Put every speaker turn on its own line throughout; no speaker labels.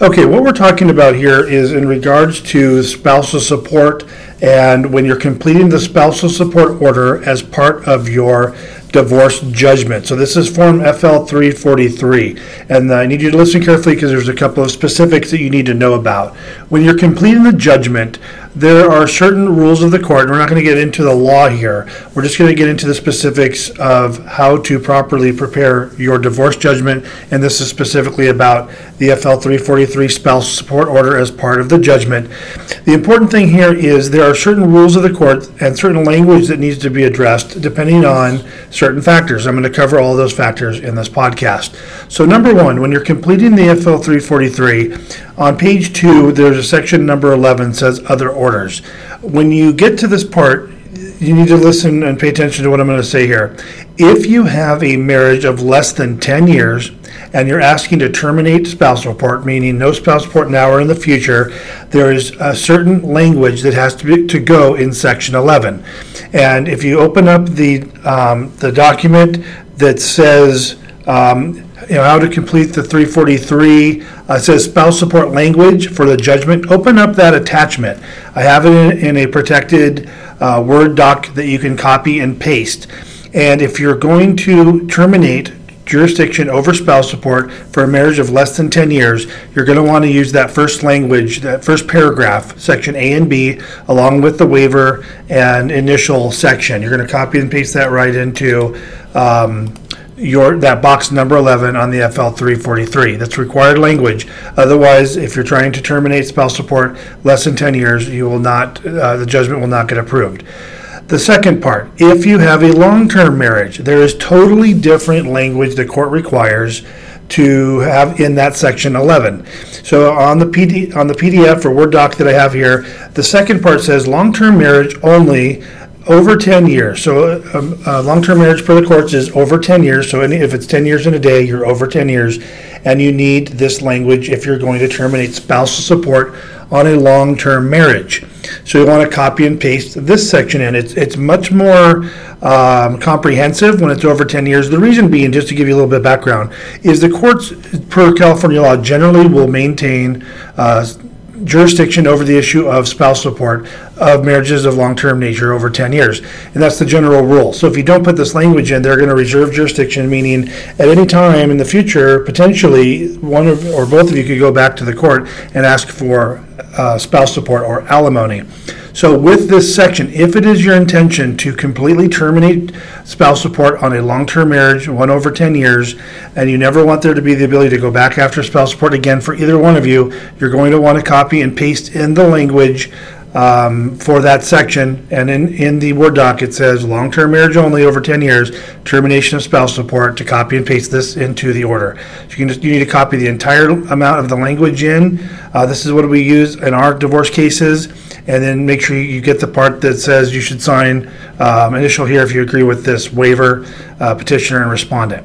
Okay, what we're talking about here is in regards to spousal support and when you're completing the spousal support order as part of your divorce judgment. So this is Form FL 343. And I need you to listen carefully because there's a couple of specifics that you need to know about. When you're completing the judgment, there are certain rules of the court. and We're not going to get into the law here. We're just going to get into the specifics of how to properly prepare your divorce judgment. And this is specifically about the FL 343 spouse support order as part of the judgment. The important thing here is there are certain rules of the court and certain language that needs to be addressed depending on certain factors. I'm going to cover all those factors in this podcast. So, number one, when you're completing the FL 343, on page two, there's a section number 11 says other orders. When you get to this part, you need to listen and pay attention to what I'm going to say here. If you have a marriage of less than 10 years and you're asking to terminate spouse support, meaning no spouse support now or in the future, there is a certain language that has to be, to go in section 11. And if you open up the um, the document that says um, you know how to complete the 343 uh, it says spouse support language for the judgment. Open up that attachment. I have it in, in a protected uh, word doc that you can copy and paste. And if you're going to terminate jurisdiction over spouse support for a marriage of less than 10 years, you're going to want to use that first language, that first paragraph, section A and B, along with the waiver and initial section. You're going to copy and paste that right into um, your that box number 11 on the FL 343. That's required language. Otherwise, if you're trying to terminate spouse support less than 10 years, you will not, uh, the judgment will not get approved. The second part, if you have a long-term marriage, there is totally different language the court requires to have in that section 11. So on the PD, on the PDF or Word doc that I have here, the second part says long-term marriage only over 10 years. So um, uh, long-term marriage per the courts is over 10 years. So any, if it's 10 years in a day, you're over 10 years, and you need this language if you're going to terminate spousal support on a long-term marriage. So you want to copy and paste this section in. It's it's much more um, comprehensive when it's over 10 years. The reason being, just to give you a little bit of background, is the courts per California law generally will maintain. Uh, jurisdiction over the issue of spouse support of marriages of long-term nature over 10 years. And that's the general rule. So if you don't put this language in they're going to reserve jurisdiction meaning at any time in the future potentially one of, or both of you could go back to the court and ask for uh, spouse support or alimony so with this section, if it is your intention to completely terminate spouse support on a long-term marriage, one over 10 years, and you never want there to be the ability to go back after spouse support again for either one of you, you're going to want to copy and paste in the language um, for that section. And in, in the Word doc, it says long-term marriage only over 10 years, termination of spouse support, to copy and paste this into the order. So you can just, you need to copy the entire amount of the language in. Uh, this is what we use in our divorce cases and then make sure you get the part that says you should sign um, initial here if you agree with this waiver, uh, petitioner and respondent.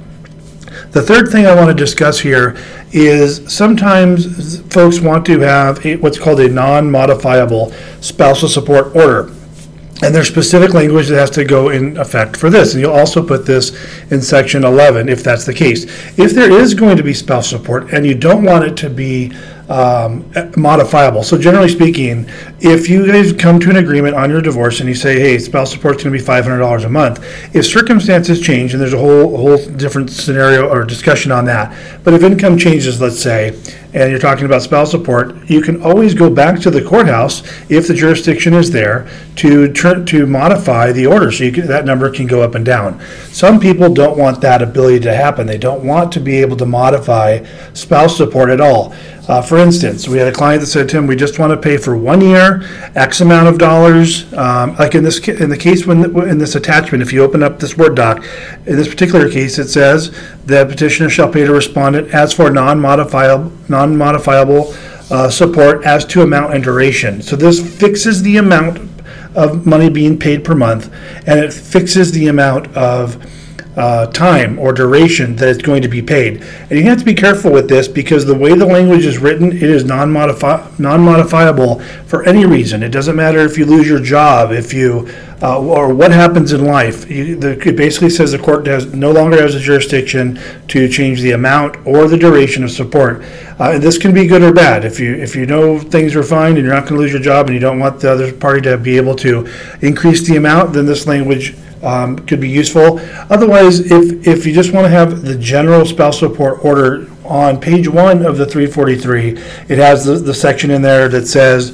The third thing I want to discuss here is sometimes folks want to have a, what's called a non-modifiable spousal support order. And there's specific language that has to go in effect for this. And you'll also put this in section 11 if that's the case. If there is going to be spouse support and you don't want it to be um, modifiable. So generally speaking, if you guys come to an agreement on your divorce and you say, "Hey, spouse support is going to be five hundred dollars a month," if circumstances change, and there's a whole whole different scenario or discussion on that, but if income changes, let's say, and you're talking about spouse support, you can always go back to the courthouse if the jurisdiction is there to turn to modify the order, so can, that number can go up and down. Some people don't want that ability to happen. They don't want to be able to modify spouse support at all. Uh, for instance, we had a client that said, "Tim, we just want to pay for one year, X amount of dollars." Um, like in this in the case when in this attachment, if you open up this Word doc, in this particular case, it says the petitioner shall pay to respondent as for non-modifiable non-modifiable uh, support as to amount and duration. So this fixes the amount of money being paid per month, and it fixes the amount of uh, time or duration that it's going to be paid. And you have to be careful with this because the way the language is written, it is non-modifi- non-modifiable for any reason. It doesn't matter if you lose your job, if you, uh, or what happens in life. You- the- It basically says the court has, no longer has the jurisdiction to change the amount or the duration of support. Uh, and this can be good or bad. If you, if you know things are fine and you're not gonna lose your job and you don't want the other party to be able to increase the amount, then this language um, could be useful. Otherwise, if, if you just want to have the general spouse support order on page one of the 343, it has the, the section in there that says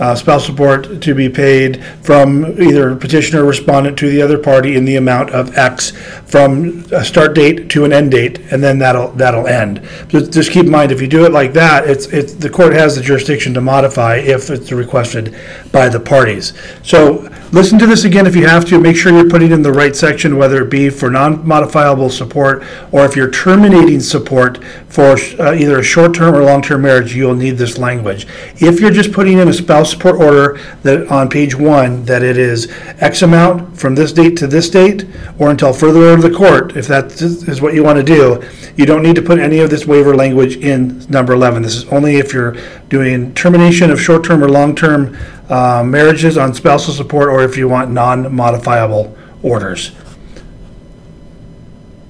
uh, spouse support to be paid from either petitioner or respondent to the other party in the amount of X from a start date to an end date, and then that'll, that'll end. Just, just keep in mind, if you do it like that, it's, it's, the court has the jurisdiction to modify if it's requested by the parties. So listen to this again if you have to, make sure you're putting in the right section, whether it be for non-modifiable support, or if you're terminating support for uh, either a short-term or long-term marriage, you'll need this language. If you're just putting in a spouse support order that, on page one, that it is X amount from this date to this date, or until further order of the court, if that is what you want to do, you don't need to put any of this waiver language in number 11. This is only if you're doing termination of short-term or long-term uh, marriages on spousal support, or if you want non-modifiable orders.